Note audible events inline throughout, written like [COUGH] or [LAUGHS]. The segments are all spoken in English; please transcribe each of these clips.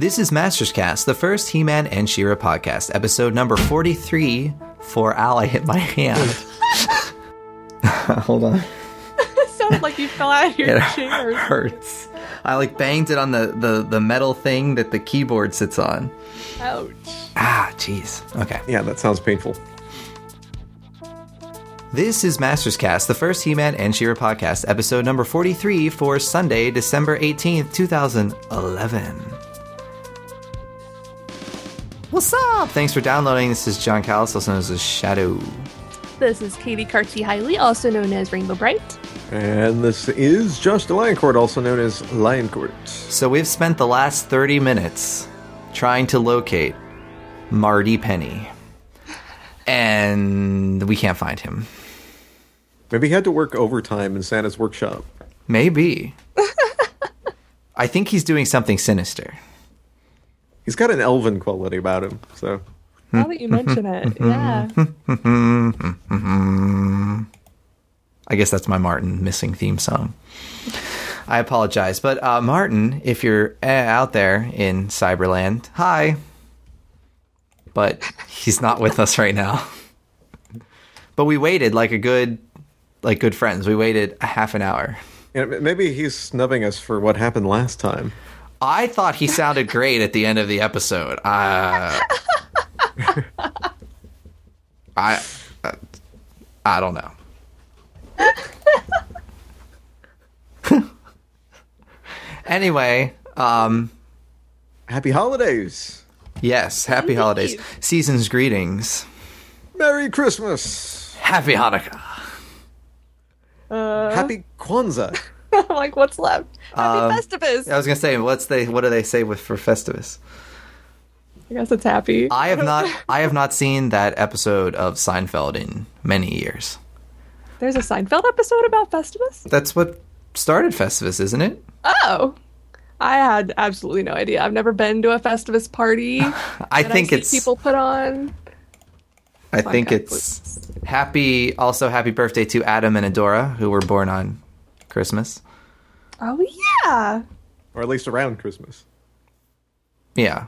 This is Masters Cast, the first He Man and She-Ra podcast, episode number 43. For Al, I hit my hand. [LAUGHS] Hold on. [LAUGHS] It sounded like you fell out of your It chair. or hurts. I like banged it on the, the, the metal thing that the keyboard sits on. Ouch. Ah, jeez. Okay. Yeah, that sounds painful. This is Masters Cast, the first He Man and She-Ra podcast, episode number 43 for Sunday, December 18th, 2011. What's up? Thanks for downloading. This is Jon Kallis, also known as Shadow. This is Katy Cartee Hiley, also known as Rainbow Brite. And this is Josh de Lioncourt, also known as Lioncourt. So we've spent the last 30 minutes trying to locate Marty Penny. And we can't find him. Maybe he had to work overtime in Santa's workshop. Maybe. [LAUGHS] I think he's doing something sinister. He's got an elven quality about him, so Now that you mention it, [LAUGHS] yeah. I guess that's my Martin missing theme song. I apologize, but uh, Martin, if you're uh, out there in Cyberland, hi. But he's not with us right now. [LAUGHS] But we waited like a good, like good friends. We waited a half an hour. you know, maybe he's snubbing us for what happened last time. I thought he sounded great at the end of the episode. Uh, [LAUGHS] I, uh, I don't know. [LAUGHS] anyway, um, Happy holidays! yes, happy holidays, season's greetings, Merry Christmas! happy Hanukkah. Happy Kwanzaa! [LAUGHS] I'm like, what's left? Happy um, Festivus. I was gonna say, what's they? What do they say with for Festivus? I guess it's happy. I have not, [LAUGHS] I have not seen that episode of Seinfeld in many years. There's a Seinfeld episode about Festivus? That's what started Festivus, isn't it? Oh. I had absolutely no idea. I've never been to a Festivus party. [LAUGHS] I that think see it's. people put on. I think it's happy. Also, happy birthday to Adam and Adora, who were born on Christmas. Oh yeah. or at least around Christmas. Yeah,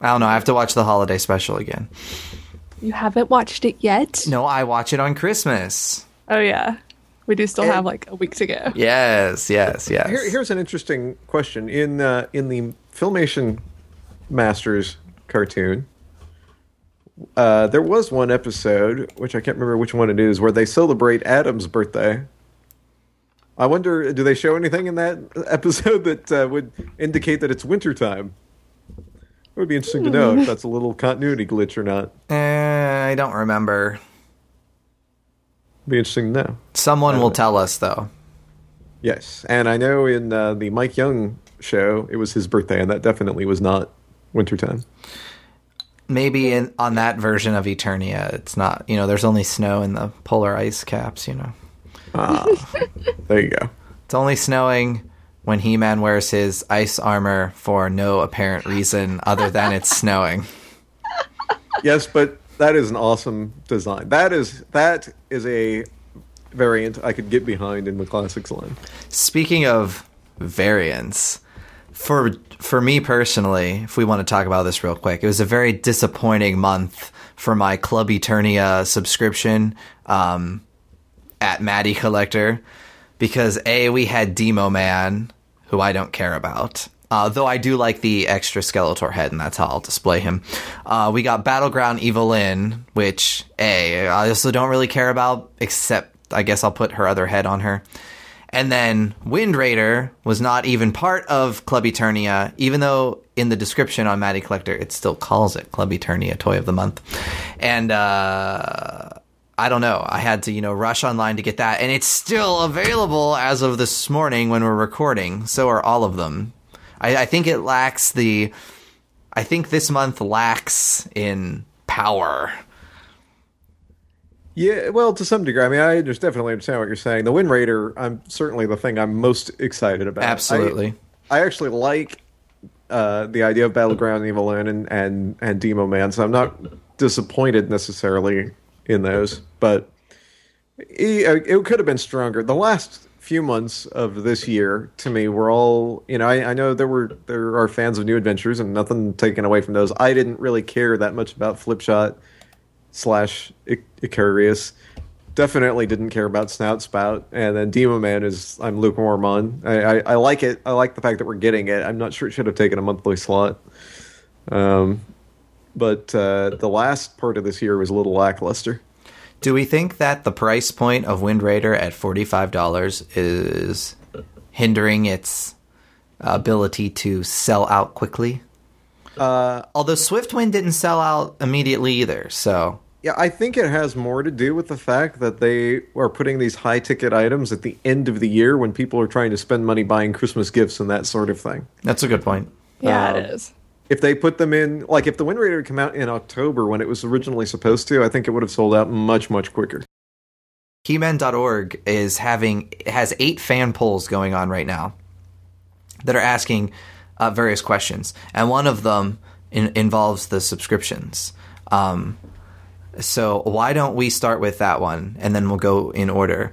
I don't know. I have to watch the holiday special again. You haven't watched it yet? No, I watch it on Christmas. Oh yeah. We do still have like a week to go. Yes, yes, yes. Here, here's an interesting question in uh, in the Filmation Masters cartoon. Uh, there was one episode, which I can't remember which one it is, where they celebrate Adam's birthday. I wonder, do they show anything in that episode [LAUGHS] that uh, would indicate that it's wintertime? It would be interesting to know if that's a little continuity glitch or not. Eh, I don't remember. Be interesting to know. Someone will tell us though. Yes, and I know in uh, the Mike Young show, it was his birthday, and that definitely was not wintertime. Maybe in on that version of Eternia, it's not. You know, there's only snow in the polar ice caps. You know, There you go. it's only snowing when He-Man wears his ice armor for no apparent reason other than it's [LAUGHS] snowing. Yes, but that is an awesome design. That is that is a variant I could get behind in the classics line. Speaking of variants, for for me personally, if we want to talk about this real quick, it was a very disappointing month for my Club Eternia subscription um, at Matty Collector because a we had Demo Man, who I don't care about. Uh, though I do like the extra Skeletor head, and that's how I'll display him. Uh, we got Battleground Evil-Lyn, which a I also don't really care about, except I guess I'll put her other head on her. And then Wind Raider was not even part of Club Eternia, even though in the description on Matty Collector it still calls it Club Eternia Toy of the Month. And uh, I don't know. I had to, you know, rush online to get that, and it's still available as of this morning when we're recording. So are all of them. I, I think it lacks the. I think this month lacks in power. Yeah, well, to some degree. I mean, I just definitely understand what you're saying. The Wind Raider, I'm certainly the thing I'm most excited about. Absolutely. I, I actually like uh, the idea of Battleground Evil-Lyn and and and Demo Man, so I'm not disappointed necessarily in those, but it, it could have been stronger. The last few months of this year to me were all you know I, I know there were there are fans of new adventures and nothing taken away from those i didn't really care that much about flipshot slash Ic- Icarius. Definitely didn't care about Snout Spout, and then Demo Man is I'm lukewarm on. I, I, I like it. I like the fact that we're getting it. I'm not sure it should have taken a monthly slot. Um, but uh, the last part of this year was a little lackluster. Do we think that the price point of Wind Raider at $45 is hindering its ability to sell out quickly? Uh, Although Swiftwind didn't sell out immediately either, so Yeah, I think it has more to do with the fact that they are putting these high ticket items at the end of the year when people are trying to spend money buying Christmas gifts and that sort of thing. that's a good point. Yeah, Um, it is. If they put them in, like if the Wind Raider had come out in October when it was originally supposed to, I think it would have sold out much, much quicker. He-Man.org is having has eight fan polls going on right now that are asking uh, various questions, and one of them in, involves the subscriptions. Um, so why don't we start with that one, and then we'll go in order.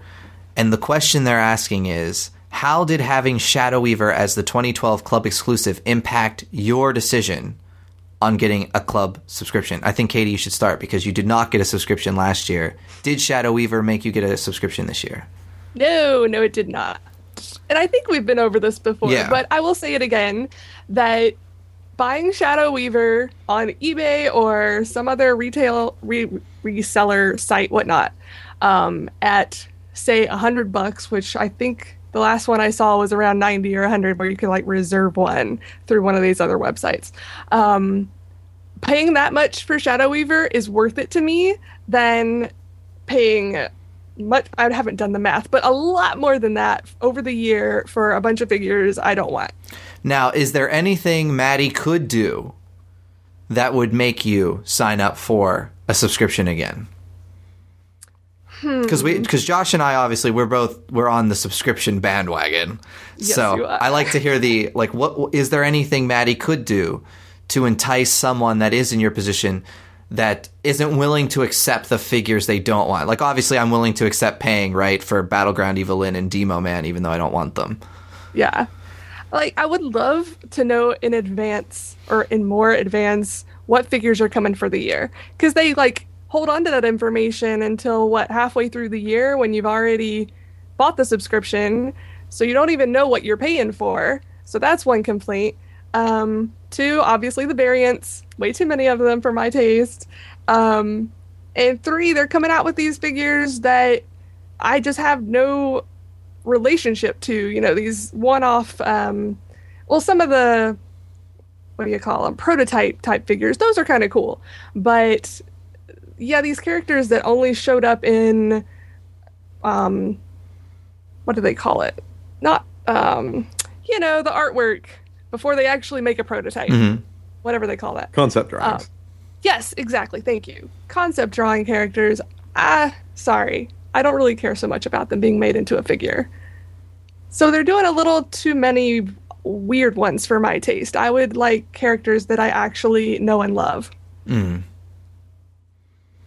And the question they're asking is, how did having Shadow Weaver as the 2012 club exclusive impact your decision on getting a club subscription. I think Katy, you should start because you did not get a subscription last year. Did Shadow Weaver make you get a subscription this year? No, no, it did not. And I think we've been over this before, Yeah. but I will say it again that buying Shadow Weaver on eBay or some other retail re- reseller site, whatnot, um, at say a hundred bucks, which I think the last one I saw was around ninety or hundred, where you can like reserve one through one of these other websites. Um, paying that much for Shadow Weaver is worth it to me than paying much I haven't done the math, but a lot more than that over the year for a bunch of figures I don't want. Now, is there anything Matty could do that would make you sign up for a subscription again? Hmm. Because we, because Josh and I, obviously, we're both we're on the subscription bandwagon. Yes, so. I like to hear the like. What is there anything Matty could do to entice someone that is in your position that isn't willing to accept the figures they don't want? Like, obviously, I'm willing to accept paying right for Battleground Evil-Lyn and Demo Man, even though I don't want them. Yeah. Like I would love to know in advance or in more advance what figures are coming for the year cuz they like hold on to that information until what halfway through the year when you've already bought the subscription so you don't even know what you're paying for. So that's one complaint. Um two obviously the variants, way too many of them for my taste. Um and three they're coming out with these figures that I just have no relationship to you know these one-off um well some of the what do you call them prototype type figures those are kind of cool but yeah these characters that only showed up in um what do they call it not um you know the artwork before they actually make a prototype whatever they call that Concept drawings. Yes, exactly. Thank you. Concept drawing characters. Ah, sorry. I don't really care so much about them being made into a figure. So they're doing a little too many weird ones for my taste. I would like characters that I actually know and love.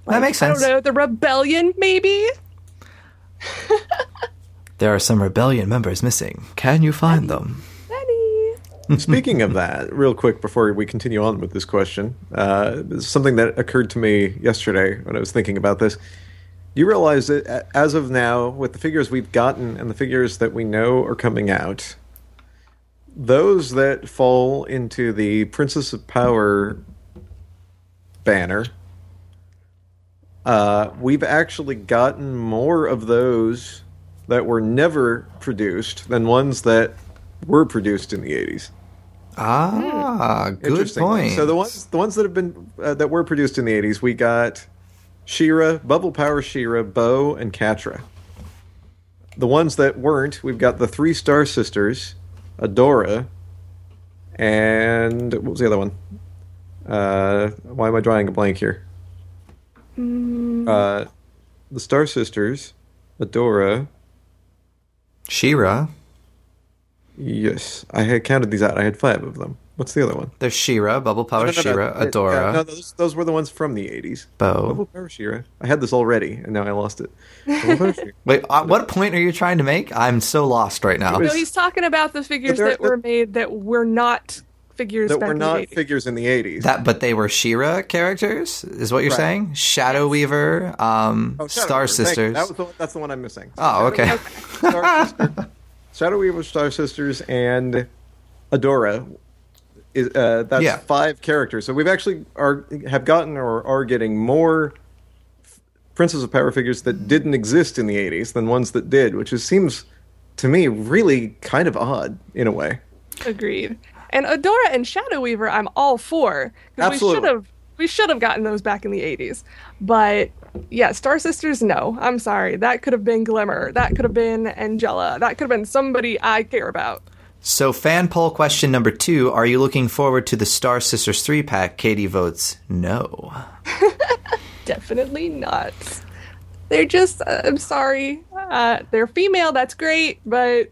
That makes sense. I sense. don't know, the rebellion maybe? [LAUGHS] There are some rebellion members missing. Can you find them? Benny. [LAUGHS] Speaking of that, real quick before we continue on with this question, uh, something that occurred to me yesterday when I was thinking about this. You realize that as of now, with the figures we've gotten and the figures that we know are coming out, those that fall into the Princess of Power banner, uh, we've actually gotten more of those that were never produced than ones that were produced in the 80s. Ah, good point. So the ones the ones that have been uh, that were produced in the 80s, we got She-Ra, Bubble Power She-Ra, Bow, and Catra. The ones that weren't, we've got the three Star Sisters, Adora, and what was the other one? Uh, why am I drawing a blank here? Uh, the Star Sisters, Adora. She-Ra. Yes, I had counted these out. I had five of them. What's the other one? There's She-Ra, Bubble Power No, no, no, She-Ra, no, Adora, No, no, those, those were the ones from the 80s. Bow. Bubble Power She-Ra. I had this already, and now I lost it. Power [LAUGHS] Wait, uh, what point are you trying to make? I'm so lost right now. It No, he's talking about the figures they're- that were made that were not figures that back were in the not 80s. figures in the 80s. That, but they were She-Ra characters, is what you're Right. saying? Shadow Weaver, um, Oh, Shadow Star Weaver. Sisters. That was the, that's the one I'm missing. oh, okay. Star Sister, [LAUGHS] Shadow Weaver, Star Sisters, and Adora. Is, uh, that's Yeah. five characters. So we've actually are have gotten or are getting more f- Princess of Power figures that didn't exist in the '80s than ones that did, which is, seems to me really kind of odd in a way. Agreed. And Adora and Shadow Weaver, I'm all for. 'cause We Absolutely. should have we should have gotten those back in the 80s. But yeah, Star Sisters, no. I'm sorry. That could have been Glimmer. That could have been Angella. That could have been somebody I care about. So, fan poll question number two Are you looking forward to the Star Sisters 3 pack? Katy votes no. [LAUGHS] Definitely not. They're just, uh, I'm sorry. Uh, they're female, that's great, but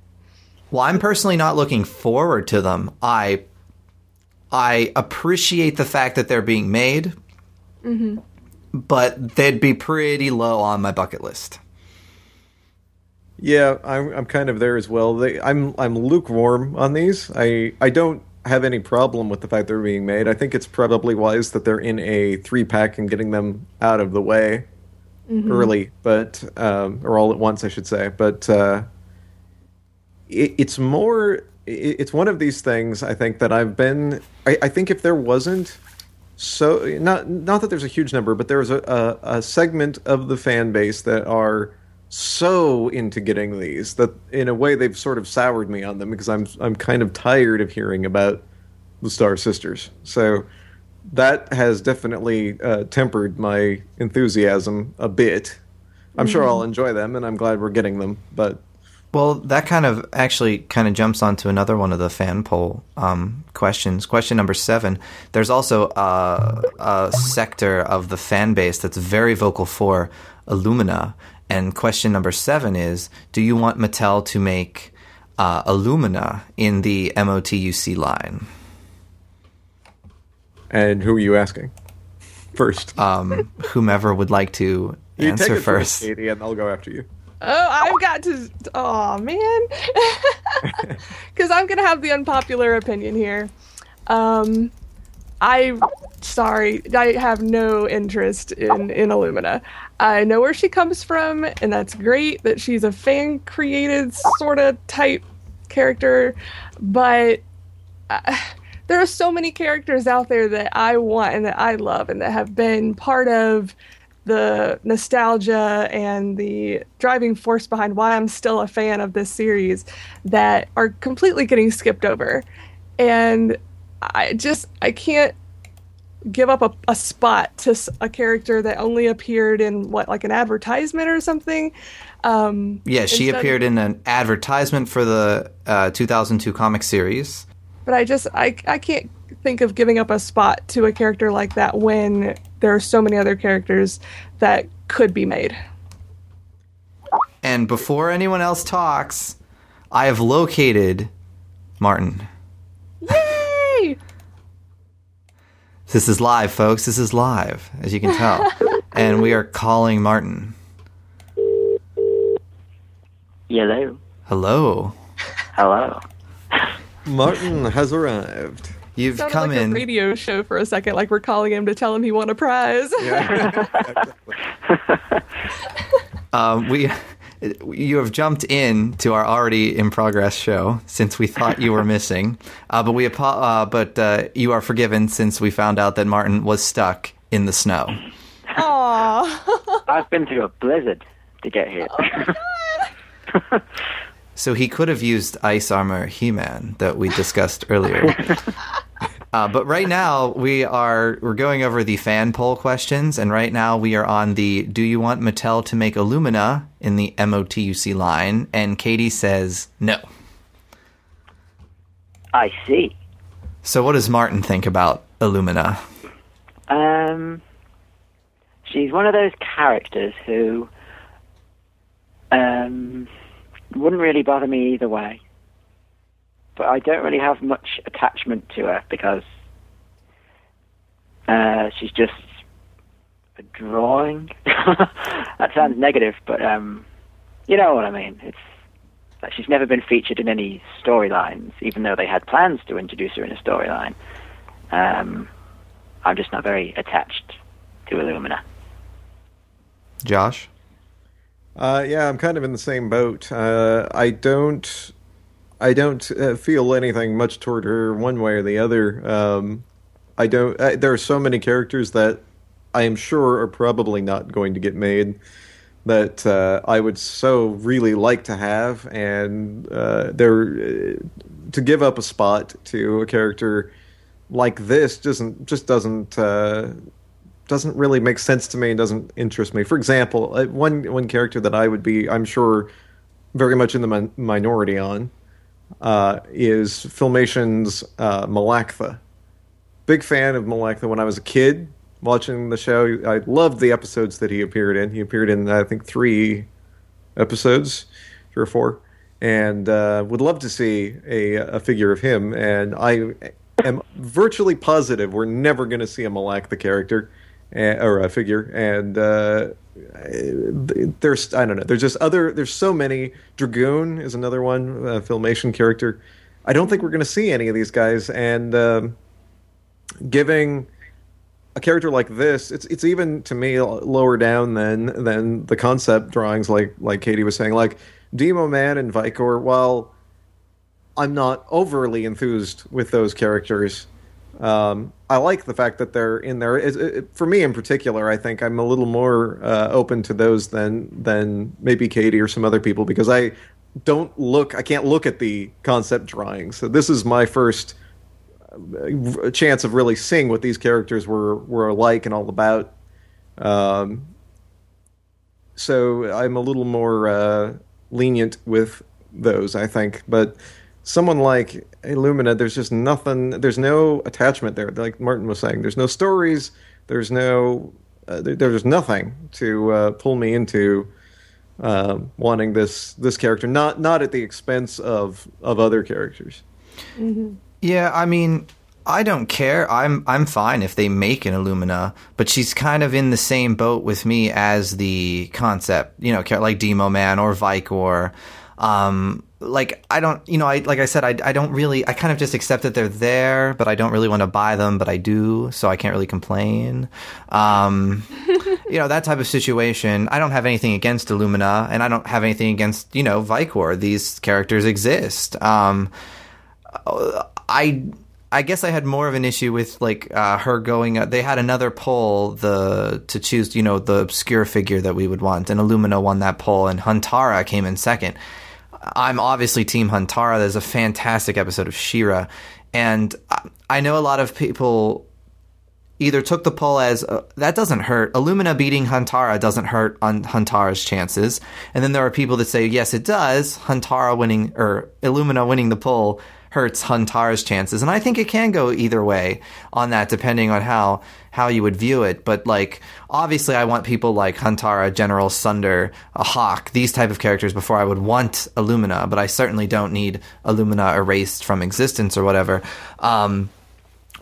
Well, I'm personally not looking forward to them. I I appreciate the fact that they're being made, but they'd be pretty low on my bucket list. Yeah, I'm I'm kind of there as well. They, I'm I'm lukewarm on these. I I don't have any problem with the fact they're being made. I think it's probably wise that they're in a three pack and getting them out of the way early, but um, or all at once, I should say. But uh, it, it's more. It, it's one of these things. I think that I've been. I, I think if there wasn't so not not that there's a huge number, but there's a, a, a segment of the fan base that are so into getting these that in a way they've sort of soured me on them because I'm I'm kind of tired of hearing about the Star Sisters. So that has definitely uh, tempered my enthusiasm a bit. I'm sure I'll enjoy them, and I'm glad we're getting them. But Well, that kind of actually kind of jumps onto another one of the fan poll um, questions. Question number seven. There's also a, a sector of the fan base that's very vocal for Illumina. And question number seven is Do you want Mattel to make uh, Illumina in the MOTUC line? and who are you asking first? Um, whomever would like to you take answer it first, first. Katy, and I'll go after you. Oh, I've got to. Oh man, [LAUGHS] because I'm gonna have the unpopular opinion here. Um, I sorry, I have no interest in in Illumina. I know where she comes from, and that's great that she's a fan created sort of type character, but. Uh, there are so many characters out there that I want and that I love and that have been part of the nostalgia and the driving force behind why I'm still a fan of this series that are completely getting skipped over. And I just I can't give up a, a spot to a character that only appeared in what like an advertisement or something. Um, Yeah, she instead- appeared in an advertisement for the uh, 2002 comic series. but I just I I can't think of giving up a spot to a character like that when there are so many other characters that could be made. And before anyone else talks, I have located Martin. Yay! This is live, folks. This is live, as you can tell. [LAUGHS] and we are calling Martin. Hello. Hello. Hello. Martin has arrived. You've Sounded come like in. a radio show for a second, like we're calling him to tell him he won a prize. [LAUGHS] [LAUGHS] Um, we, you have jumped in to our already in progress show since we thought you were missing. Uh, but we, apo- uh, but uh, you are forgiven since we found out that Martin was stuck in the snow. Aww. [LAUGHS] I've been through a blizzard to get here. So he could have used ice armor He-Man that we discussed earlier. [LAUGHS] Uh, but right now we are we're going over the fan poll questions, and right now we are on the Do you want Mattel to make Illumina in the MOTUC line? And Katy says no. I see. So what does Martin think about Illumina? Um, she's one of those characters who um, wouldn't really bother me either way. but I don't really have much attachment to her because uh, she's just a drawing. [LAUGHS] that sounds negative, but um, you know what I mean. It's like she's never been featured in any storylines, even though they had plans to introduce her in a storyline. Um, I'm just not very attached to Illumina. Josh? Uh, yeah, I'm kind of in the same boat. Uh, I don't, I don't uh, feel anything much toward her one way or the other. Um, I don't. I, there are so many characters that I am sure are probably not going to get made that uh, I would so really like to have, and uh, there to give up a spot to a character like this doesn't just doesn't uh, doesn't really make sense to me and doesn't interest me. For example, uh, one one character that I would be, I'm sure, very much in the min- minority on uh, is Filmation's uh, Melaktha. Big fan of Melaktha when I was a kid watching the show. I loved the episodes that he appeared in. He appeared in I think three episodes, three or four, and uh, would love to see a, a figure of him. And I am virtually positive we're never going to see a Melaktha character or a figure. And uh, there's I don't know. There's just other. There's so many. Dragoon is another one. Uh, filmation character. I don't think we're going to see any of these guys. And um, giving a character like this, it's it's even to me lower down than than the concept drawings, like like Katy was saying, like Demo Man and Vikor. While I'm not overly enthused with those characters, um, I like the fact that they're in there. It, it, for me, in particular, I think I'm a little more uh, open to those than than maybe Katy or some other people because I don't look. I can't look at the concept drawings. So this is my first chance of really seeing what these characters were were like and all about. Um, so I'm a little more uh, lenient with those, I think. But someone like Illumina, there's just nothing. There's no attachment there. Like Martin was saying, there's no stories. There's no. Uh, there, there's nothing to uh, pull me into uh, wanting this this character. Not not at the expense of of other characters. Mm-hmm. Yeah, I mean, I don't care. I'm I'm fine if they make an Illumina, but she's kind of in the same boat with me as the concept, you know, like Demo Man or Vikor. Um, like I don't, you know, I like I said, I I don't really, I kind of just accept that they're there, but I don't really want to buy them, but I do, so I can't really complain. Um, [LAUGHS] you know, that type of situation. I don't have anything against Illumina, and I don't have anything against you know Vikor. These characters exist. Um, I I guess I had more of an issue with like uh, her going. Uh, they had another poll the to choose, you know, the obscure figure that we would want, and Illumina won that poll, and Huntara came in second. I'm obviously Team Huntara. There's a fantastic episode of She-Ra, and I know a lot of people either took the poll as uh, that doesn't hurt. Illumina beating Huntara doesn't hurt on Huntara's chances, and then there are people that say yes, it does. Huntara winning or Illumina winning the poll hurts Huntara's chances. And I think it can go either way on that, depending on how how you would view it. But like, obviously, I want people like Huntara, General Sunder, a Hawk, these type of characters before I would want Illumina. But I certainly don't need Illumina erased from existence or whatever. Um,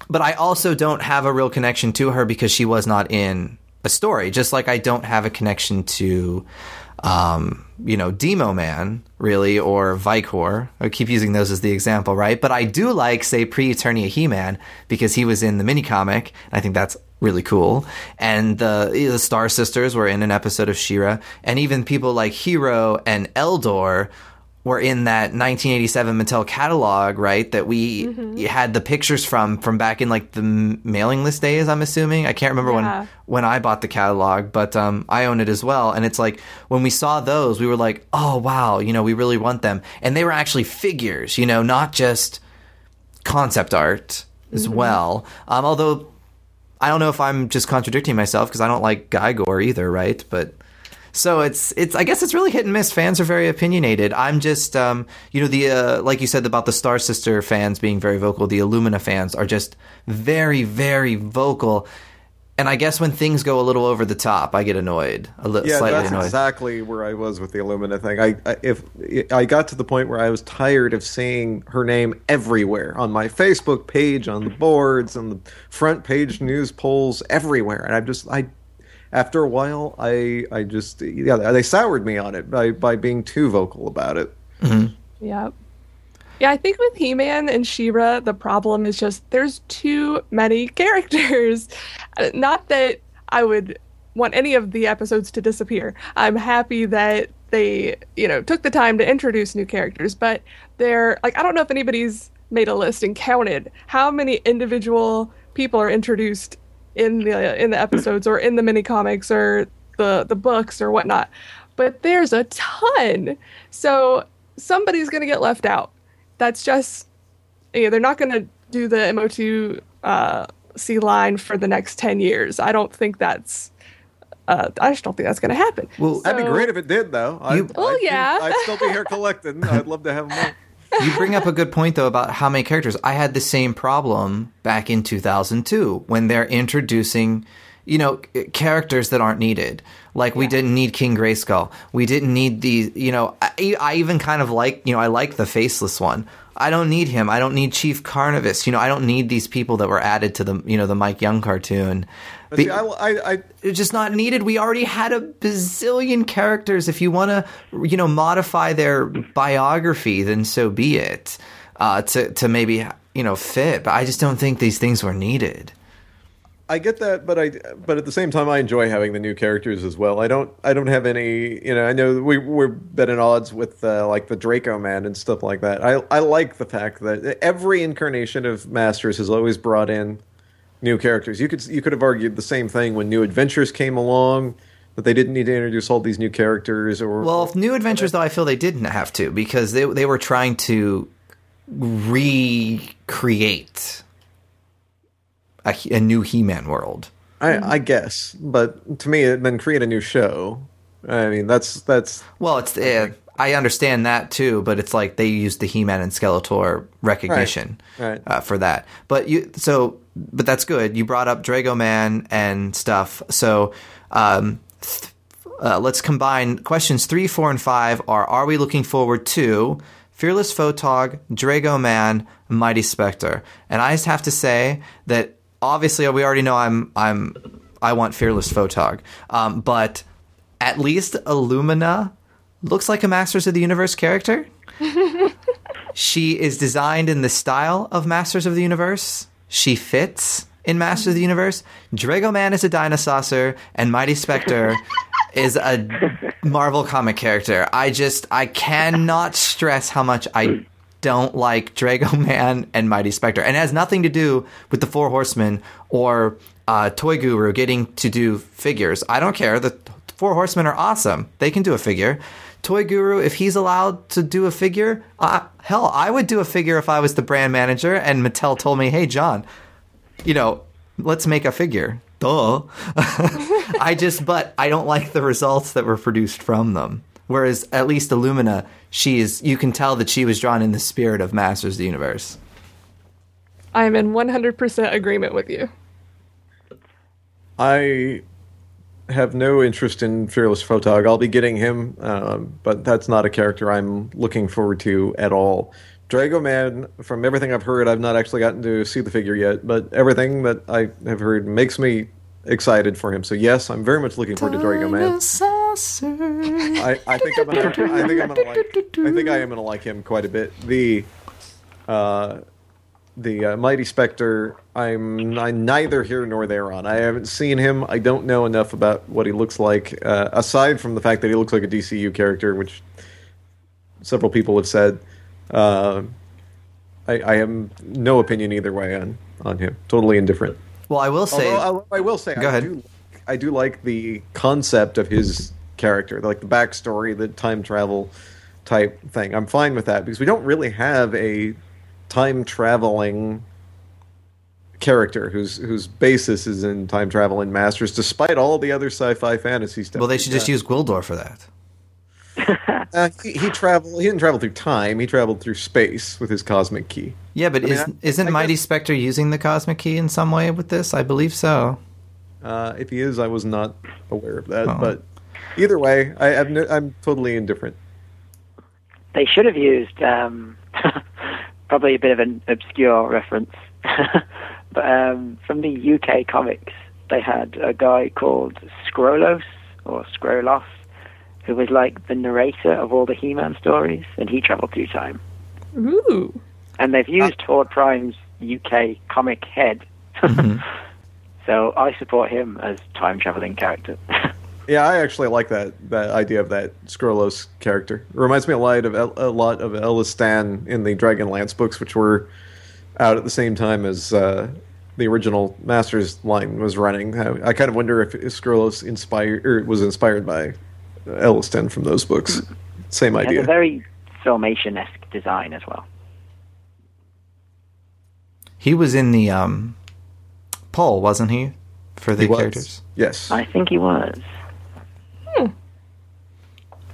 but I also don't have a real connection to her because she was not in a story. Just like I don't have a connection to um, you know, Demo Man, really, or Vikor. I keep using those as the example, right? But I do like, say, pre Eternia He Man because he was in the mini comic. I think that's really cool. And the, the Star Sisters were in an episode of She-Ra. And even people like He-Ro and Eldor were in that 1987 Mattel catalog, right? That we mm-hmm. had the pictures from from back in like the mailing list days. I'm assuming I can't remember yeah. when when I bought the catalog, but um, I own it as well. And it's like when we saw those, we were like, oh wow, you know, we really want them, and they were actually figures, you know, not just concept art as mm-hmm. well. Um, although I don't know if I'm just contradicting myself because I don't like Gygor either, right? But so it's it's I guess it's really hit and miss. Fans are very opinionated. I'm just um, you know the uh, like you said about the Star Sister fans being very vocal. The Illumina fans are just very very vocal. and I guess when things go a little over the top, I get annoyed, a little Yeah, slightly that's annoyed. exactly where I was with the Illumina thing. I, I if I got to the point where I was tired of seeing her name everywhere on my Facebook page, on the boards, on the front page news polls, everywhere, and I just I. After a while, I I just yeah they soured me on it by by being too vocal about it. Mm-hmm. Yep. Yeah, I think with He Man and She-Ra, the problem is just there's too many [LAUGHS] characters. Not that I would want any of the episodes to disappear. I'm happy that they, you know, took the time to introduce new characters, but they're like I don't know if anybody's made a list and counted how many individual people are introduced in the in the episodes or in the mini comics or the the books or whatnot. But there's a ton. So somebody's going to get left out. That's just, you know, they're not going to do the MO2 uh, C line for the next 10 years. I don't think that's, uh, I just don't think that's going to happen. Well, That'd be great if it did, though. I'd, You- Well, I'd yeah. I'd still be here collecting. I'd love to have more. [LAUGHS] you bring up a good point though about how many characters. I had the same problem back in 2002 when they're introducing, you know, characters that aren't needed. Like we didn't need King Grayskull. We didn't need the, you know, I, I even kind of like, you know, I like the faceless one. I don't need him. I don't need Chief Carnivus. You know, I don't need these people that were added to the, you know, the Mike Young cartoon. But see, I, I, I, it's just not needed. We already had a bazillion characters. If you want to, you know, modify their biography, then so be it. Uh, to to maybe you know fit, but I just don't think these things were needed. I get that, but I but at the same time I enjoy having the new characters as well. I don't I don't have any you know I know we we're been at odds with uh, like the Draego-Man and stuff like that. I I like the fact that every incarnation of Masters has always brought in new characters. You could you could have argued the same thing when New Adventures came along that they didn't need to introduce all these new characters or Well, if New Adventures though, I feel they didn't have to because they they were trying to recreate a, a new He-Man world. I, I guess, but to me, then create a new show. I mean, that's that's Well, it's uh, I understand that too, but it's like they used the He-Man and Skeletor recognition Right, right. Uh, for that. But you so but that's good. You brought up Draego-Man and stuff. So um, th- uh, let's combine questions three, four, and five. Are are we looking forward to Fearless Photog, Draego-Man, Mighty Spectre? And I just have to say that obviously we already know I'm I'm I want Fearless Photog, um, but at least Illumina looks like a Masters of the Universe character. [LAUGHS] she is designed in the style of Masters of the Universe. She fits in Masters of the Universe. Draego-Man is a dinosaur, and Mighty Spectre [LAUGHS] is a Marvel comic character. I just I cannot stress how much I don't like Drago [LAUGHS] Man and Mighty Spectre, and it has nothing to do with the Four Horsemen or uh, Toy Guru getting to do figures. I don't care. The Four Horsemen are awesome. They can do a figure. Toy Guru, if he's allowed to do a figure, uh, hell, I would do a figure if I was the brand manager and Mattel told me, "Hey, Jon, you know, let's make a figure." Duh. [LAUGHS] I just, but I don't like the results that were produced from them. Whereas at least Illumina, she is, you can tell that she was drawn in the spirit of Masters of the Universe. I'm in 100% agreement with you. I have no interest in Fearless Photog. I'll be getting him, um, but that's not a character I'm looking forward to at all. Draego-Man, from everything I've heard, I've not actually gotten to see the figure yet, but everything that I have heard makes me excited for him. So yes, I'm very much looking forward to Draego-Man. I, I think I'm gonna. I think I'm gonna like. I think I am gonna like him quite a bit. The, uh, the uh, Mighty Spectre. I'm, I'm neither here nor there on. I haven't seen him. I don't know enough about what he looks like. Uh, aside from the fact that he looks like a DCU character, which several people have said. Uh, I, I have no opinion either way on on him. Totally indifferent. Well, I will say, Although I, I will say, Go I ahead. do, I do like the concept of his character, like the backstory, the time travel type thing. I'm fine with that because we don't really have a time traveling character whose whose basis is in time travel in Masters, despite all the other sci-fi fantasy stuff. well, they should just use Gwildor for that. [LAUGHS] Uh, he, he traveled. He didn't travel through time. He traveled through space with his cosmic key. Yeah, but mean, is, I- isn't I Mighty guess- Spectre using the Cosmic Key in some way with this? I believe so. Uh, if he is, I was not aware of that. Oh. But either way, I, I've no, I'm totally indifferent. They should have used um, [LAUGHS] probably a bit of an obscure reference, [LAUGHS] but um, from the UK comics, they had a guy called Scrolos or Scrolos, who was like the narrator of all the He-Man stories, and he travelled through time. Ooh. And they've used Horde Prime's UK comic head, [LAUGHS] so I support him as time traveling character. [LAUGHS] Yeah, I actually like that that idea of that Scrollos character. It reminds me a lot of El- a lot of Elistan in the Dragonlance books, which were out at the same time as uh, the original Masters line was running. I, I kind of wonder if Scrollos inspired or was inspired by Elistan from those books. Same He has idea. a very Filmation esque design as well. He was in the um, poll, wasn't he? For the He was. characters. Yes. I think he was.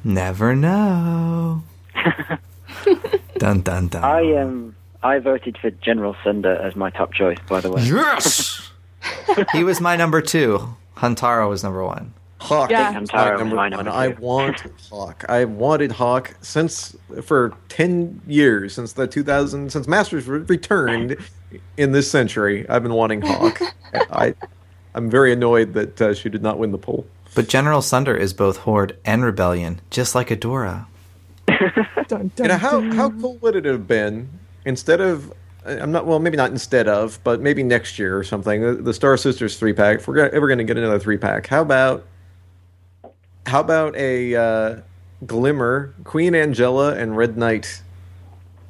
Never know. [LAUGHS] dun dun dun. I um I voted for General Sunder as my top choice. By the way, Yes. [LAUGHS] he was my number two. Huntara was number one. Hawk Yeah. is Huntara was number my one. number I two. want Hawk. I wanted Hawk since for ten years since the 2000 since Masters returned in this century. I've been wanting Hawk. [LAUGHS] I I'm very annoyed that uh, she did not win the poll. But General Sunder is both Horde and Rebellion, just like Adora. [LAUGHS] Dun, dun, You know how how cool would it have been instead of I'm not well maybe not instead of but maybe next year or something the, the Star Sisters three pack if we're gonna- ever going to get another three pack how about how about a uh, Glimmer Queen Angella and Red Knight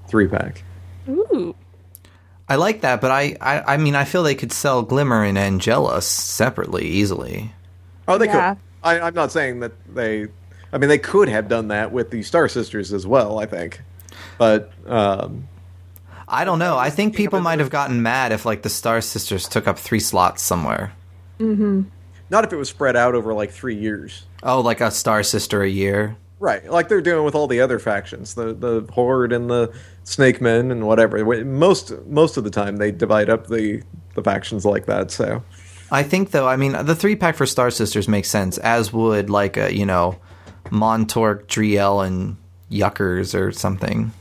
three pack Ooh. I like that, but I, I, I mean, I feel they could sell Glimmer and Angella separately easily. Oh they Yeah. could I, I'm not saying that they I mean they could have done that with the Star Sisters as well I think but um, I don't know. I think people might have gotten mad if, like, the Star Sisters took up three slots somewhere. not if it was spread out over like three years. Oh, like a Star Sister a year. Right, like they're doing with all the other factions, the the horde and the snake men and whatever. Most most of the time they divide up the the factions like that. So I think, though, I mean, the three pack for Star Sisters makes sense, as would, like, a, you know, Montork, Dree Elle, and Yuckers or something.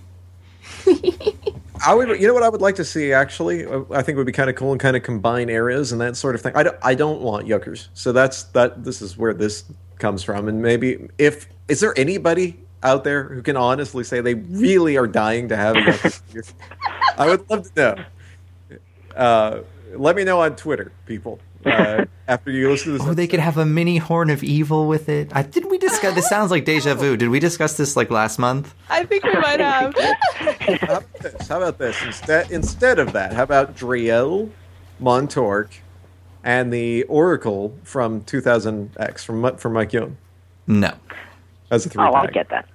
[LAUGHS] I would, you know, what I would like to see actually, uh, I think would be kind of cool and kind of combine areas and that sort of thing. I don't, I don't want yuckers, so that's that. This is where this comes from, and maybe if is there anybody out there who can honestly say they really are dying to have a yucker? [LAUGHS] I would love to know. Uh, let me know on Twitter, people. Uh, after you listen to this, Oh, they could have a mini Horn of Evil with it. I, did we discuss? This sounds like deja vu. Did we discuss this like last month? I think we might have. How about this? How about this? Instead, instead of that, how about Dree Elle, Montork, and the Oracle from 2000X from from Mike Young No, as a three oh, I pack? get that.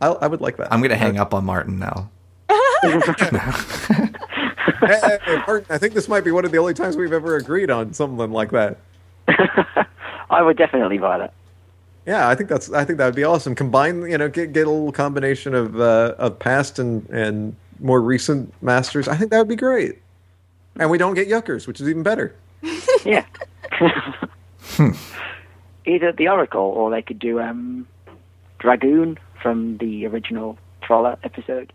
I, I would like that. I'm gonna hang up on Martin now. [LAUGHS] [LAUGHS] Hey, hey, Martin, I think this might be one of the only times we've ever agreed on something like that. [LAUGHS] I would definitely buy that. Yeah, I think that's. I think that would be awesome. Combine, you know, get, get a little combination of uh, of past and and more recent masters. I think that would be great. And we don't get yuckers, which is even better. [LAUGHS] Yeah. [LAUGHS] Either the Oracle or they could do um, Dragoon from the original Troller episode.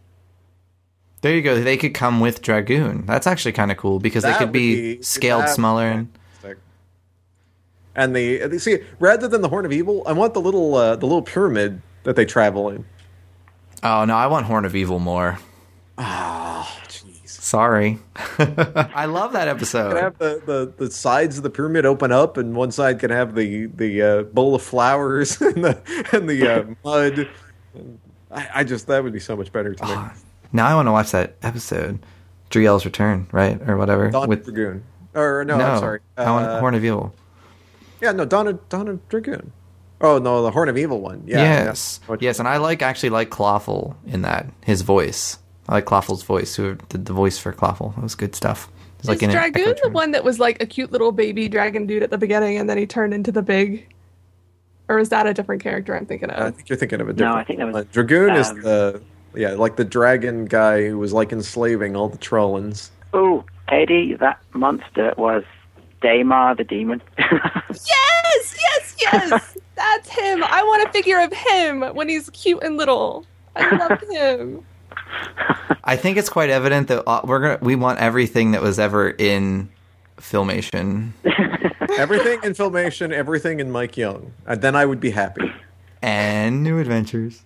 There you go. They could come with Dragoon. That's actually kind of cool because That they could be, be- scaled smaller. And And the they see rather than the horn of evil, I want the little uh, the little pyramid that they travel in. oh no, I want Horn of Evil more. Oh, jeez. Sorry, [LAUGHS] I love that Can episode. have the, the, the sides of the pyramid open up, and one side can have the the uh, bowl of flowers [LAUGHS] and the and the uh, mud. I, I just that would be so much better to me. Now I want to watch that episode, Dree Elle's Return, right or whatever. Dawn with Dragoon, or no, no, I'm sorry. I want Uh, Horn of Evil. yeah, no, Dawn of, Dawn of Dragoon. Oh no, the Horn of Evil one. Yeah, yes, yeah. yes, and I like actually like Clawful in that his voice. I like Clawful's voice. Who did the voice for Clawful? That was good stuff. It's Is in Dragoon the one that was like a cute little baby dragon dude at the beginning and then he turned into the big? Or is that a different character I'm thinking of? I think you're thinking of a different. No, I think that was, one. Dragoon is um, the yeah, like the dragon guy who was like enslaving all the Trollans. Oh, Eddie, that monster was Daymar the demon. [LAUGHS] Yes, yes, yes. [LAUGHS] That's him. I want a figure of him when he's cute and little. I love him. [LAUGHS] I think it's quite evident that uh, we're gonna we want everything that was ever in filmation Everything in filmation, everything in Mike Young, and then I would be happy. and new adventures.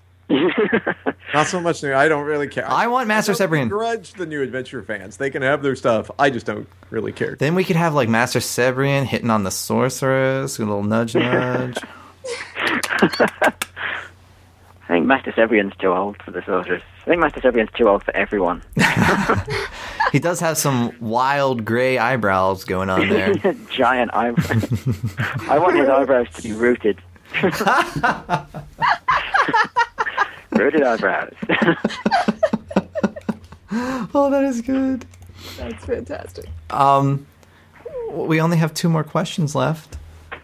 Not so much new. I don't really care. I want Master I don't Sebrian. Grudge the new adventure fans. They can have their stuff. I just don't really care. Then we could have like Master Sebrian hitting on the sorceress, a little nudge [LAUGHS] nudge. I think Master Sebrian's too old for the sorceress. I think Master Sebrian's too old for everyone. [LAUGHS] he does have some wild gray eyebrows going on there. [LAUGHS] Giant eyebrows. I want his eyebrows to be rooted. Rooted eyebrows. [LAUGHS] oh, that is good. That's fantastic. Um, we only have two more questions left.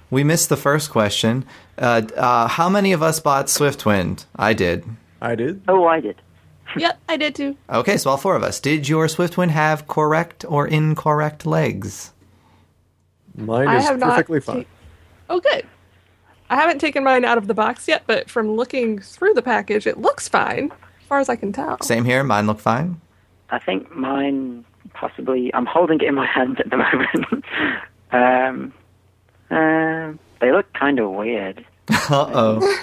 We missed the first question. Uh, uh, how many of us bought Swiftwind? I did. I did. oh, I did. [LAUGHS] Yep, I did too. Okay, so all four of us. Did your Swiftwind have correct or incorrect legs? Mine is have not perfectly fine. Oh, good. I haven't taken mine out of the box yet, but from looking through the package, it looks fine, as far as I can tell. Same here. Mine look fine. I think mine possibly. I'm holding it in my [LAUGHS] hand at the moment. [LAUGHS] um, um, they look kind of weird. [LAUGHS] Uh oh.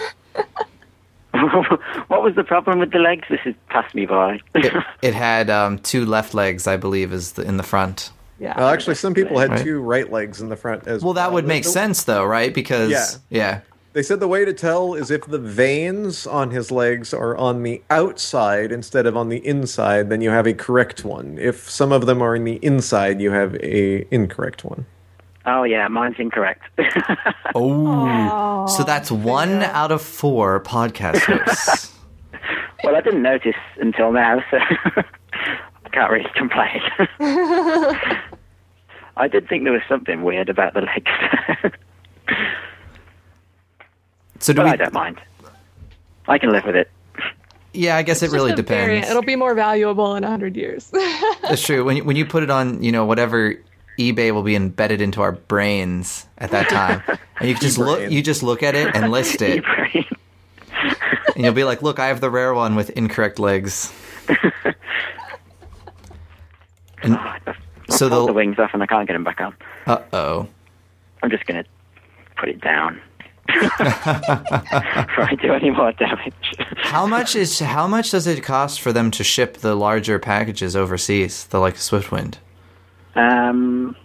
what was the problem with the legs? This has passed me by. it, it had um, two left legs, I believe, is the, in the front. Yeah. Well, actually, some people had Right. two right legs in the front as Well, Well, that would make The- sense, though, right? Because Yeah. yeah, They said the way to tell is if the veins on his legs are on the outside instead of on the inside, then you have a correct one. If some of them are in the inside, you have a incorrect one. oh yeah, mine's incorrect. [LAUGHS] Oh, so that's one out of four podcast hosts. [LAUGHS] well, I didn't notice until now, so [LAUGHS] I can't really complain. I did think there was something weird about the legs, [LAUGHS] So do but we? I don't mind. I can live with it. Yeah, I guess it really a variant. depends. It'll be more valuable in a hundred years. [LAUGHS] That's true. When you, when you put it on, you know, whatever eBay will be embedded into our brains at that time, and you just look, E-brain. you just look at it and list it, Brain. [LAUGHS] and you'll be like, "Look, I have the rare one with incorrect legs." And so Pull the the wings off and I can't get them back on. uh oh. I'm just gonna put it down. [LAUGHS] Before I do any more damage. How much is how much does it cost for them to ship the larger packages overseas, the like Swiftwind? Um,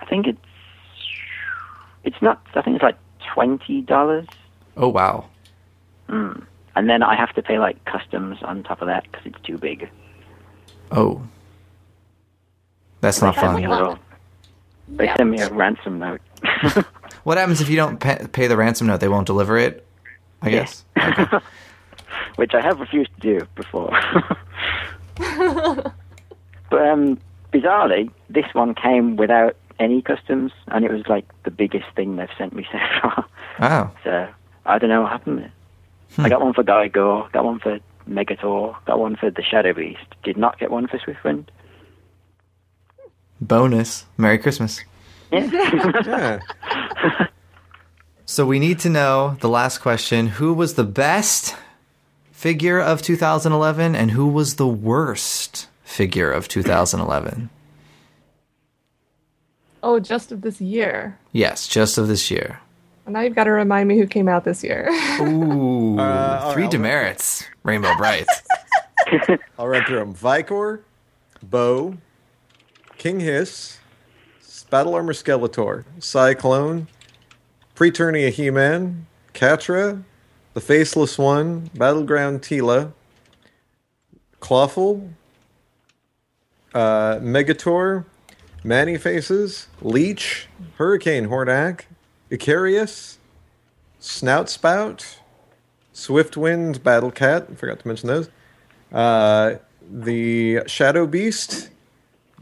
I think it's it's not. I think it's like twenty dollars, Oh wow. and then I have to pay like customs on top of that because it's too big. Oh. That's not They send me fun. little- They Yeah. send me a ransom note. [LAUGHS] What happens if you don't pay, pay the ransom note? They won't deliver it. I Yeah. guess. Okay. [LAUGHS] which I have refused to do before. [LAUGHS] but um, bizarrely, this one came without any customs, and it was like the biggest thing they've sent me so far. Wow. So I don't know what happened there. I got one for Gygor, got one for Megator, got one for the Shadow Beast. Did not get one for Swiftwind. Bonus. Merry Christmas. Yeah. So we need to know the last question: Who was the best figure of 2011, and who was the worst figure of 2011? oh, just of this year. Yes, just of this year. And now you've got to remind me who came out this year. Ooh, [LAUGHS] Uh, three all right. demerits. Rainbow Brite. [LAUGHS] I'll run through them. Vikor, Bow, King Hiss, Battle Armor Skeletor, Cyclone, Preternia He-Man, Catra, The Faceless One, Battleground Teela, Clawful, uh, Megator, Man-E-Faces, Leech, Hurricane Hordak, Icarius, Snout Spout, Swiftwind, Battle Cat, I forgot to mention those. Uh, the Shadow Beast,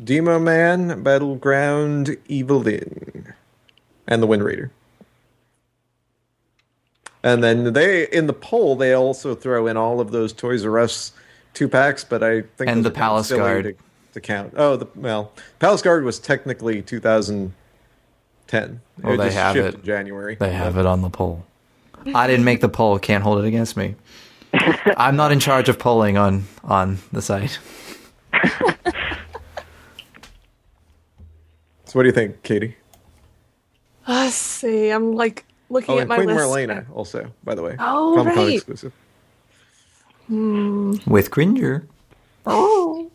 Draego-Man, Battleground, Evil-Lyn, and the Wind Raider. And then they in the poll they also throw in all of those Toys R Us two packs, but I think And the are Palace silly Guard. to, to count. Oh, the well, Palace Guard was technically 2000 ten. Well, it they just have shipped it. in January. They have it on the poll. I didn't make the poll. Can't hold it against me. [LAUGHS] I'm not in charge of polling on on the site. [LAUGHS] So what do you think, Katy? Let's see. I'm like looking Oh, at and my Queen list. Marlena also, by the way. Oh, Comic-Con right. exclusive. With Cringer. Oh.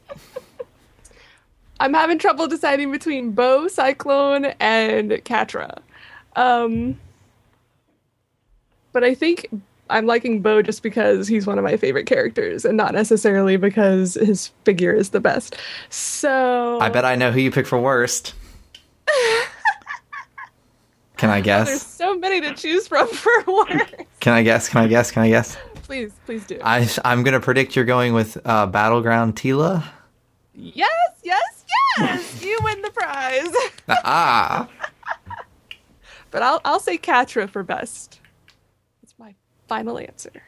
[LAUGHS] I'm having trouble deciding between Bow, Cyclone, and Catra. Um, but I think I'm liking Bow just because he's one of my favorite characters and not necessarily because his figure is the best. So I bet I know who you pick for worst. Can I [LAUGHS] guess? there's so many to choose from [LAUGHS] for worse. Can I guess? Can I guess? Can I guess? please, please do. I I'm gonna predict you're going with uh, Battleground Teela. yes, yes, yes! you win the prize. [LAUGHS] Ah, but I'll I'll say Catra for best. It's my final answer.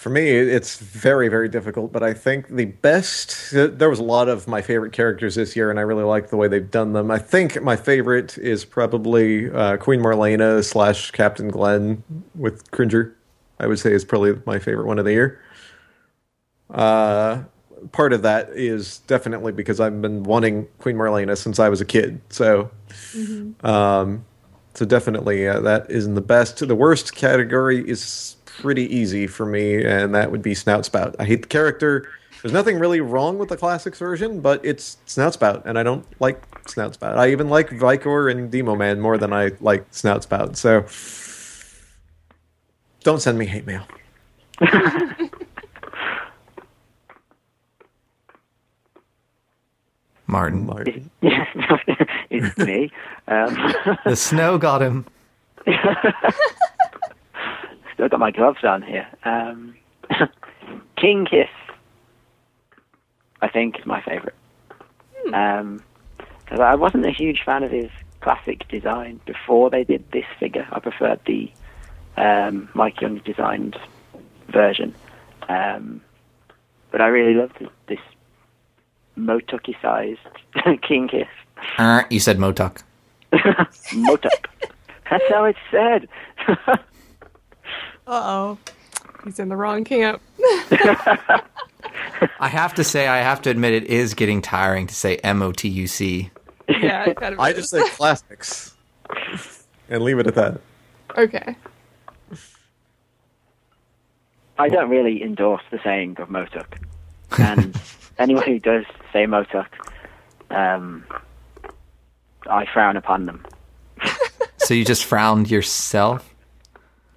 For me, it's very, very difficult, but I think the best. There was a lot of my favorite characters this year, and I really like the way they've done them. I think my favorite is probably uh, Queen Marlena slash Captain Glenn with Cringer. I would say is probably my favorite one of the year. Uh, part of that is definitely because I've been wanting Queen Marlena since I was a kid. So, um, so definitely uh, that isn't the best. The worst category is pretty easy for me, and that would be Snout Spout. I hate the character. There's nothing really wrong with the classics version, but it's Snout Spout, and I don't like Snout Spout. I even like Vikor and Draego-Man more than I like Snout Spout. So, don't send me hate mail. [LAUGHS] Martin. Martin. Yeah, [LAUGHS] it's me. Um, [LAUGHS] The snow got him. Still got my gloves on here. Um, [LAUGHS] King Hiss, I think, is my favourite. Um 'cause I wasn't a huge fan of his classic design before they did this figure. I preferred the um, Mike Young designed version. Um, but I really loved this, this Motucky sized [LAUGHS] King Hiss. Uh, you said Motuck. [LAUGHS] Motuk. That's how it's said. Uh oh. He's in the wrong camp. [LAUGHS] I have to say, I have to admit, it is getting tiring to say M O T U C. Yeah, it kind of I just say classics, and leave it at that. Okay. I don't really endorse the saying of Motuk. And [LAUGHS] anyone who does say Motuk, um, I frown upon them. So you just frowned yourself?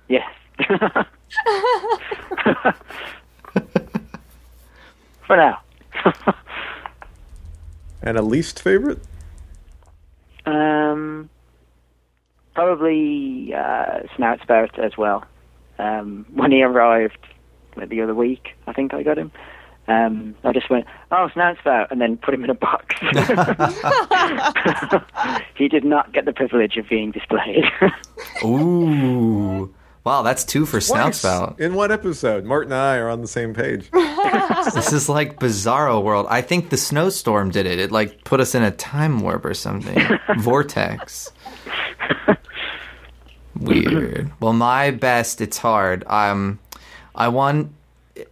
Yes. [LAUGHS] For now. [LAUGHS] And a least favorite? Um, probably uh, Snout Spout as well. Um, when he arrived like, the other week, I think I got him. Um, I just went, oh, Snout Spout, and then put him in a box. [LAUGHS] he did not get the privilege of being displayed. Ooh. Wow, that's two for Snout Twice Spout. In one episode, Martin and I are on the same page. [LAUGHS] This is like Bizarro World. I think the snowstorm did it. It like put us in a time warp or something. [LAUGHS] Vortex. Weird. Well, my best. It's hard. Um, I want.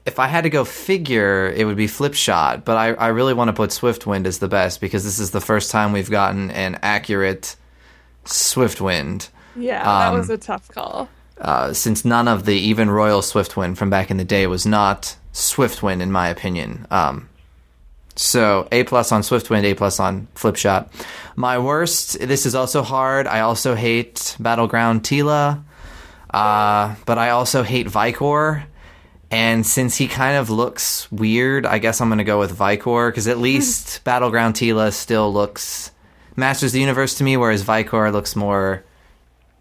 If I had to go figure, it would be Flip Shot. But I, I really want to put Swiftwind as the best because this is the first time we've gotten an accurate Swiftwind. Yeah, that Um, was a tough call. Uh, since none of the even Royal Swiftwind from back in the day was not Swiftwind, in my opinion. Um, so A plus on Swiftwind, A plus on Flipshot. My worst. This is also hard. I also hate Battleground Teela, uh, but I also hate Vikor. And since he kind of looks weird, I guess I'm going to go with Vikor because at least Battleground Teela still looks Masters of the Universe to me, whereas Vikor looks more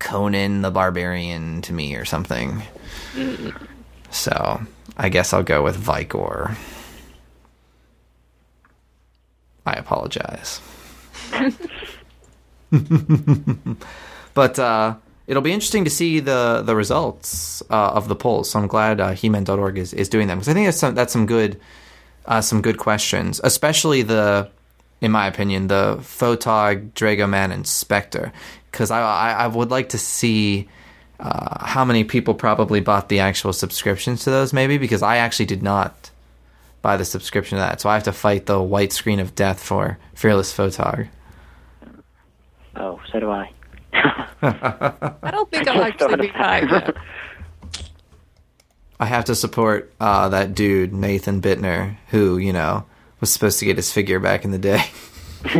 Conan the Barbarian to me or something. So I guess I'll go with Vikor. I apologize. [LAUGHS] but uh, it'll be interesting to see the the results uh, of the polls. So I'm glad uh, He-Man.org is, is doing them because I think that's some that's some good uh, some good questions, especially the in my opinion, the Photog, Draego-Man, and Spectre, because I, I I would like to see. Uh, how many people probably bought the actual subscriptions to those? Maybe because I actually did not buy the subscription to that, so I have to fight the white screen of death for Fearless Photog. Oh, so do I. [LAUGHS] I don't think I'll actually be buying it. I have to support uh, that dude Nathan Bittner, who you know was supposed to get his figure back in the day. [LAUGHS]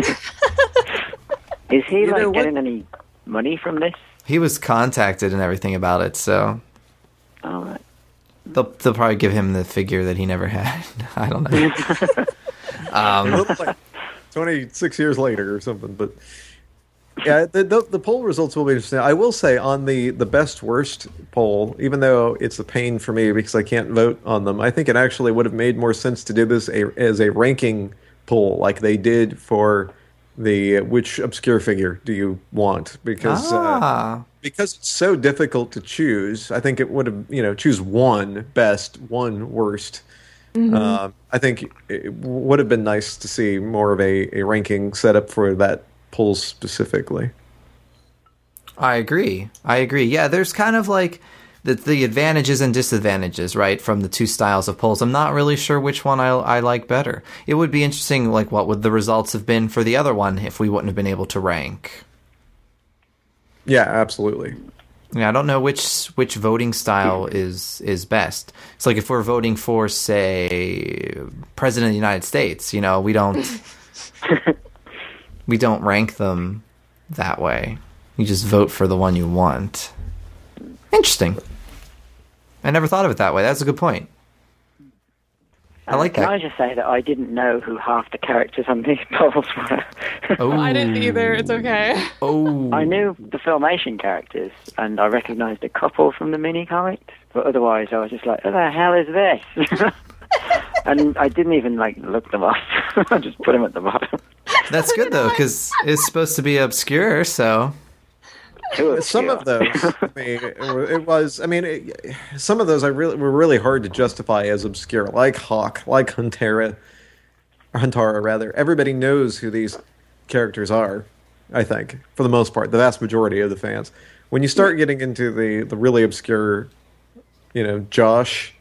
Is he know like what? getting any money from this? he was contacted and everything about it, so Oh, right. they'll they'll probably give him the figure that he never had. [LAUGHS] I don't know. [LAUGHS] um, Looked like 26 years later or something, but yeah, the, the the poll results will be interesting. I will say on the the best worst poll, even though it's a pain for me because I can't vote on them, I think it actually would have made more sense to do this a, as a ranking poll like they did for the which obscure figure do you want because uh, ah, because it's so difficult to choose, I think it would have, you know, choose one best, one worst. Um, I think it would have been nice to see more of a, a ranking set up for that poll specifically. I agree. I agree. Yeah, there's kind of like the the advantages and disadvantages, right, from the two styles of polls. I'm not really sure which one I I like better. It would be interesting, like what would the results have been for the other one if we wouldn't have been able to rank. Yeah, absolutely. Yeah, I don't know which which voting style is is best. It's like if we're voting for, say, president of the United States. You know, we don't [LAUGHS] we don't rank them that way. You just vote for the one you want. Interesting. I never thought of it that way. That's a good point. I like Can that. I just say that I didn't know who half the characters on these [LAUGHS] polls were? Oh, [LAUGHS] I didn't either. It's okay. Oh, [LAUGHS] I knew the Filmation characters, and I recognised a couple from the mini comics, but otherwise I was just like, "Who the hell is this?" and I didn't even like look them up. I just put them at the bottom. that's good though because it's supposed to be obscure. So Too Some of those, [LAUGHS] I mean, it, it was. I mean, it, some of those I really were really hard to justify as obscure, like Hawk, like Huntara, or Huntara rather. Everybody knows who these characters are. I think, for the most part, the vast majority of the fans. When you start getting into the the really obscure, you know, Josh,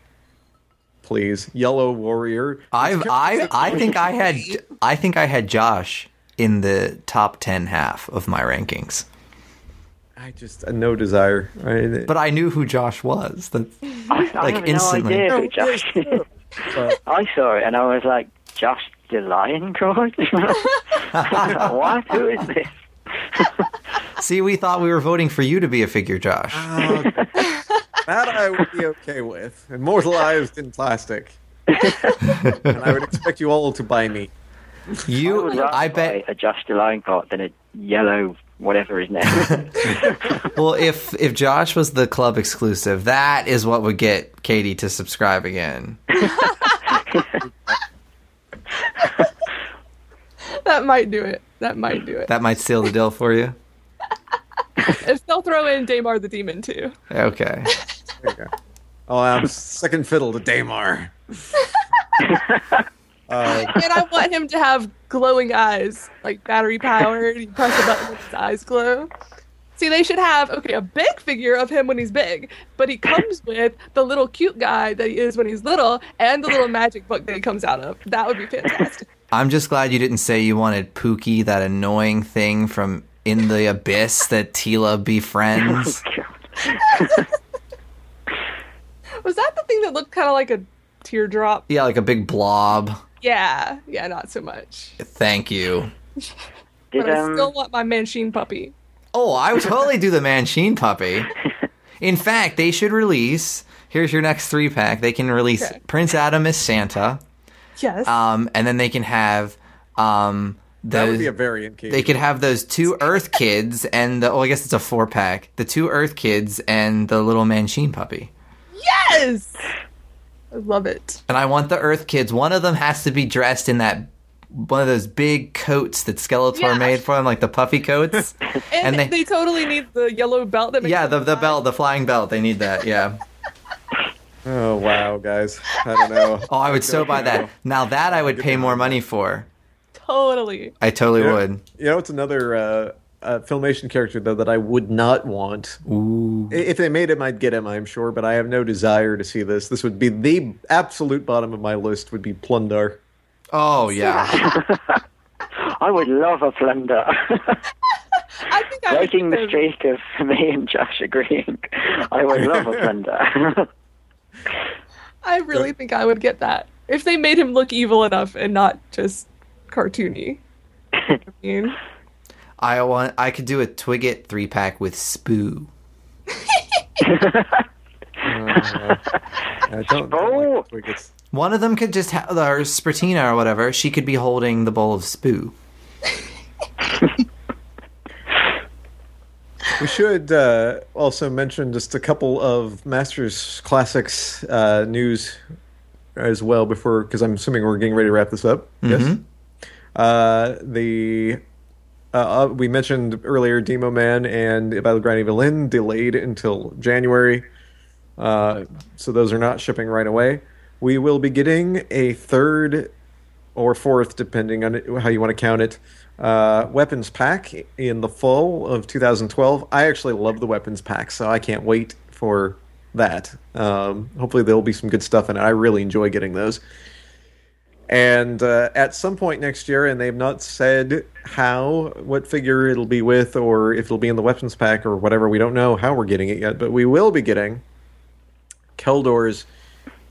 please, Yellow Warrior. I've I I think I had I think I had Josh in the top ten half of my rankings. I just uh, no desire. I, But I knew who Josh was. That [LAUGHS] I, I like, have instantly. no idea who Josh is. I saw it and I was like, Josh the Lion God? [LAUGHS] what? Who is this? [LAUGHS] See, we thought we were voting for you to be a figure, Josh. Uh, that I would be okay with. Immortalized in plastic. and I would expect you all to buy me. I would You, rather I bet. buy a Josh the Lion God than a yellow whatever his name. [LAUGHS] Well, if if Josh was the club exclusive, that is what would get Katy to subscribe again. [LAUGHS] That might do it. That might do it. That might seal the deal for you. [LAUGHS] if they'll throw in Damar the Demon too. Okay. There you go. Oh, I'm second fiddle to Damar. Uh, [LAUGHS] And I want him to have glowing eyes, like battery powered. You press a button and his eyes glow. See, they should have okay a big figure of him when he's big, but he comes with the little cute guy that he is when he's little, and the little magic book that he comes out of. That would be fantastic. I'm just glad you didn't say you wanted Pookie, that annoying thing from In the Abyss that Teela befriends. [LAUGHS] [LAUGHS] Was that the thing that looked kind of like a teardrop? yeah, like a big blob. Yeah, yeah, not so much. Thank you. Did, But I um, still want my Manchine puppy. Oh, I would totally do the Manchine puppy. In fact, they should release. Here's your next three pack. They can release Okay. Prince Adam as Santa, Yes. um, and then they can have um, that would be a variant case. They could have those two Earth kids and the, oh, I guess it's a four pack. The two Earth kids and the little Manchine puppy. yes. I love it. And I want the Earth kids. One of them has to be dressed in that one of those big coats that Skeletor Yeah. made for them, like the puffy coats. [LAUGHS] And, And they, they- totally need the yellow belt that makes yeah, the the fly. belt, the flying belt. They need that. Yeah. [LAUGHS] Oh wow, guys! I don't know. [LAUGHS] Oh, I would so buy that. Now that I would pay more money for. totally. I totally Yeah. would. You know, it's another uh, uh, filmation character though that I would not want. Ooh. If they made him, I'd get him. I'm sure, but I have no desire to see this. This would be the absolute bottom of my list. Would be Plundar. Oh yeah. [LAUGHS] I would love a plunder. [LAUGHS] I think I would Breaking the give- streak of me and Josh agreeing. I would love a plunder. [LAUGHS] I really think I would get that if they made him look evil enough and not just cartoony. I mean, I want. I could do a Twigget three pack with Spoo. [LAUGHS] I don't, don't like One of them could just have, or Spratina or whatever. She could be holding the bowl of Spoo. We should uh, also mention just a couple of Masters Classics uh, news as well before, because I'm assuming we're getting ready to wrap this up. Yes. Uh, the uh, uh, we mentioned earlier Draego-Man and Battleground Evil-Lyn delayed until January, uh, so those are not shipping right away. We will be getting a third or fourth, depending on how you want to count it, uh, weapons pack in the fall of 2012. I actually love the weapons pack, so I can't wait for that. Um, hopefully, there'll be some good stuff in it. I really enjoy getting those. And uh, at some point next year, and they've not said how, what figure it'll be with, or if it'll be in the weapons pack or whatever. We don't know how we're getting it yet, but we will be getting Keldor's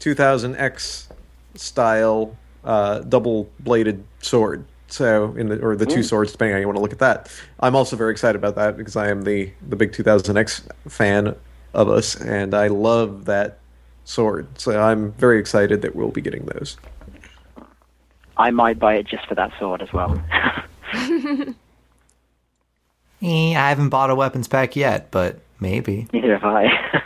2000X style uh, double bladed sword. So in the or the two swords, depending on how you want to look at that. I'm also very excited about that because I am the the big 2000X fan of us, and I love that sword. So I'm very excited that we'll be getting those. I might buy it just for that sword as well. [LAUGHS] Eh, I haven't bought a weapons pack yet, but maybe. Neither have I. [LAUGHS]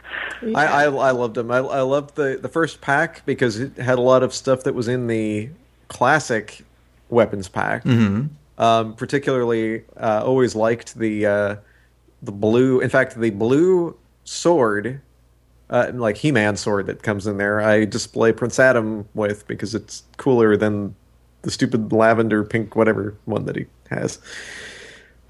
I, I I loved them. I I loved the the first pack because it had a lot of stuff that was in the classic weapons pack. Mm-hmm. Um, particularly, uh, always liked the uh, the blue. In fact, the blue sword, uh, like He Man sword that comes in there. I display Prince Adam with because it's cooler than the stupid lavender pink whatever one that he has.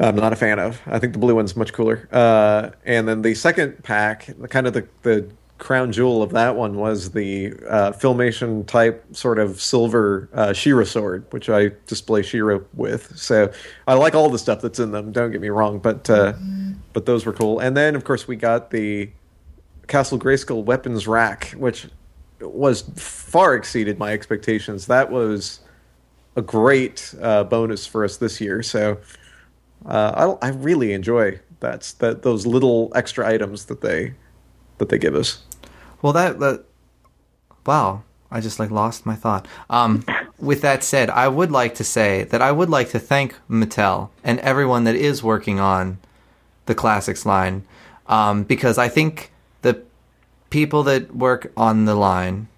I'm not a fan of. I think the blue one's much cooler. Uh, and then the second pack, kind of the, the crown jewel of that one was the uh, filmation type sort of silver uh, She-Ra sword, which I display She-Ra with. So I like all the stuff that's in them. Don't get me wrong, but uh, but those were cool. And then of course we got the Castle Grayskull weapons rack, which was far exceeded my expectations. That was a great uh, bonus for us this year. So uh, I, I really enjoy that that those little extra items that they that they give us. Well, that that wow, I just like lost my thought. Um, [LAUGHS] with that said, I would like to say that I would like to thank Mattel and everyone that is working on the classics line, um, because I think the people that work on the line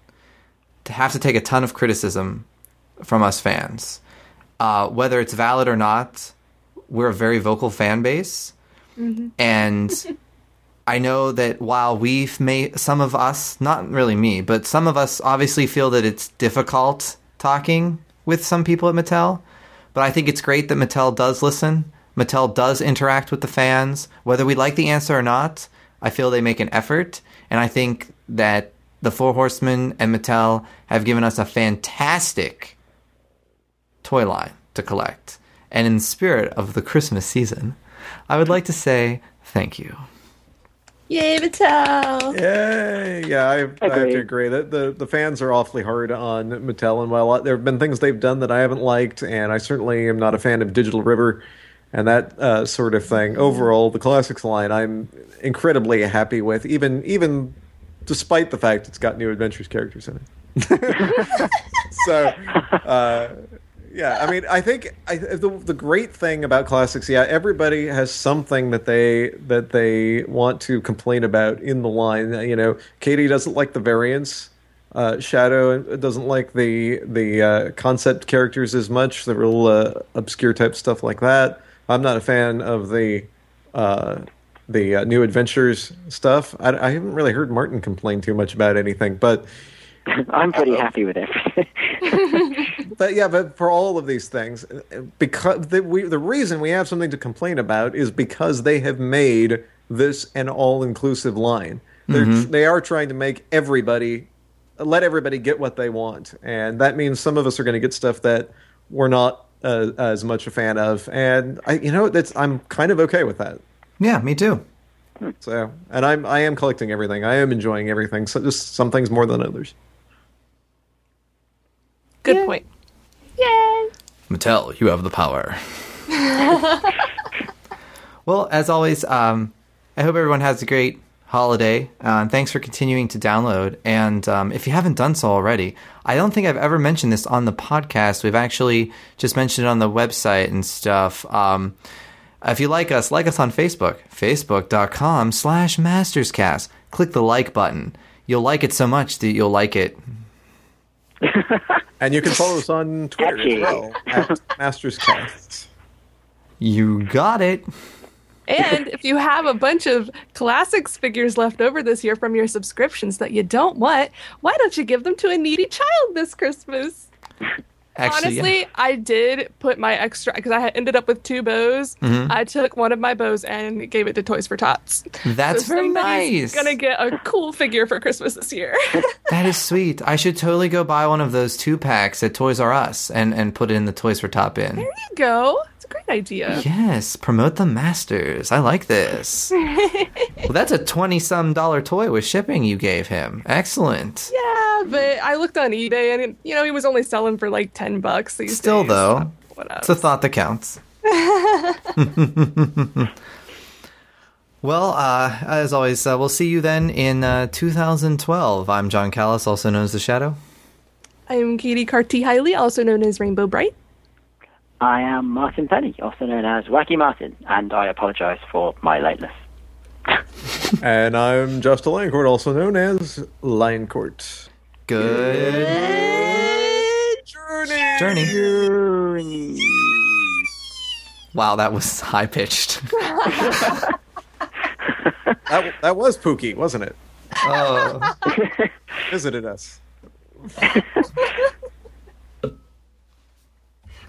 to have to take a ton of criticism from us fans, uh, whether it's valid or not. We're a very vocal fan base, and [LAUGHS] I know that while we've made some of us, not really me, but some of us obviously feel that it's difficult talking with some people at Mattel. But I think it's great that Mattel does listen. Mattel does interact with the fans. Whether we like the answer or not, I feel they make an effort. And I think that the Four Horsemen and Mattel have given us a fantastic toy line to collect. And in the spirit of the Christmas season, I would like to say thank you. Yay, Mattel! Yay! Yeah, I, I have to agree that the, the fans are awfully hard on Mattel, and while there have been things they've done that I haven't liked, and I certainly am not a fan of Digital River and that uh, sort of thing. Overall, the classics line I'm incredibly happy with, even even despite the fact it's got new adventures characters in it. [LAUGHS] so, uh, yeah, I mean, I think I, the the great thing about classics, yeah, everybody has something that they that they want to complain about in the line. You know, Katy doesn't like the variants. Uh, Shadow doesn't like the the uh, concept characters as much, the real uh, obscure type stuff like that. I'm not a fan of the uh, the uh, new adventures stuff. I, I haven't really heard Martin complain too much about anything, but [LAUGHS] I'm pretty happy with everything. [LAUGHS] but yeah, but for all of these things, because the, we, the reason we have something to complain about is because they have made this an all-inclusive line. They're, They are trying to make everybody let everybody get what they want, and that means some of us are going to get stuff that we're not uh, as much a fan of, and I, you know, that's I'm kind of okay with that. Yeah, me too. So, and I'm I am collecting everything. I am enjoying everything. So just some things more than others. Good point. Mattel, you have the power. [LAUGHS] well, as always, um, I hope everyone has a great holiday. Uh, and thanks for continuing to download. And um, if you haven't done so already, I don't think I've ever mentioned this on the podcast. We've actually just mentioned it on the website and stuff. Um, if you like us, like us on Facebook, facebook.com slash masterscast. Click the like button. You'll like it so much that you'll like it [LAUGHS] And you can follow us on Twitter as well at [LAUGHS] MastersCasts. You got it. And if you have a bunch of classics figures left over this year from your subscriptions that you don't want, why don't you give them to a needy child this Christmas? Actually, yeah. Honestly, I did put my extra because I had ended up with two bows. Mm-hmm. I took one of my bows and gave it to Toys for Tots. that's So very nice. Gonna get a cool figure for Christmas this year. [LAUGHS] That is sweet. I should totally go buy one of those two packs at Toys R Us and, and put it in the Toys for Top bin. there you go. It's a great idea. Yes, promote the masters. I like this. [LAUGHS] well, that's a 20 some dollar toy with shipping you gave him. Excellent. Yeah, but I looked on eBay and you know he was only selling for like ten bucks these Still, days. though? It's a thought that counts. [LAUGHS] well, uh, as always, uh, we'll see you then in uh, 2012. I'm Jon Kallis, also known as The Shadow. I'm Katy Cartee Hiley, also known as Rainbow Brite. I am Martin Penny, also known as Wacky Martin, and I apologise for my lateness. [LAUGHS] And I'm Josh De Lioncourt, also known as Lioncourt. Good Journey. journey. Wow, that was high pitched. [LAUGHS] [LAUGHS] That, that was Pookie, wasn't it? oh. Visited us.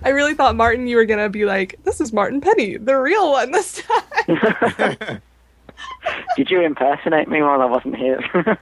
I really thought Martin, you were gonna be like, "This is Martin Penny, the real one this [LAUGHS] time." Did you impersonate me while I wasn't here? [LAUGHS]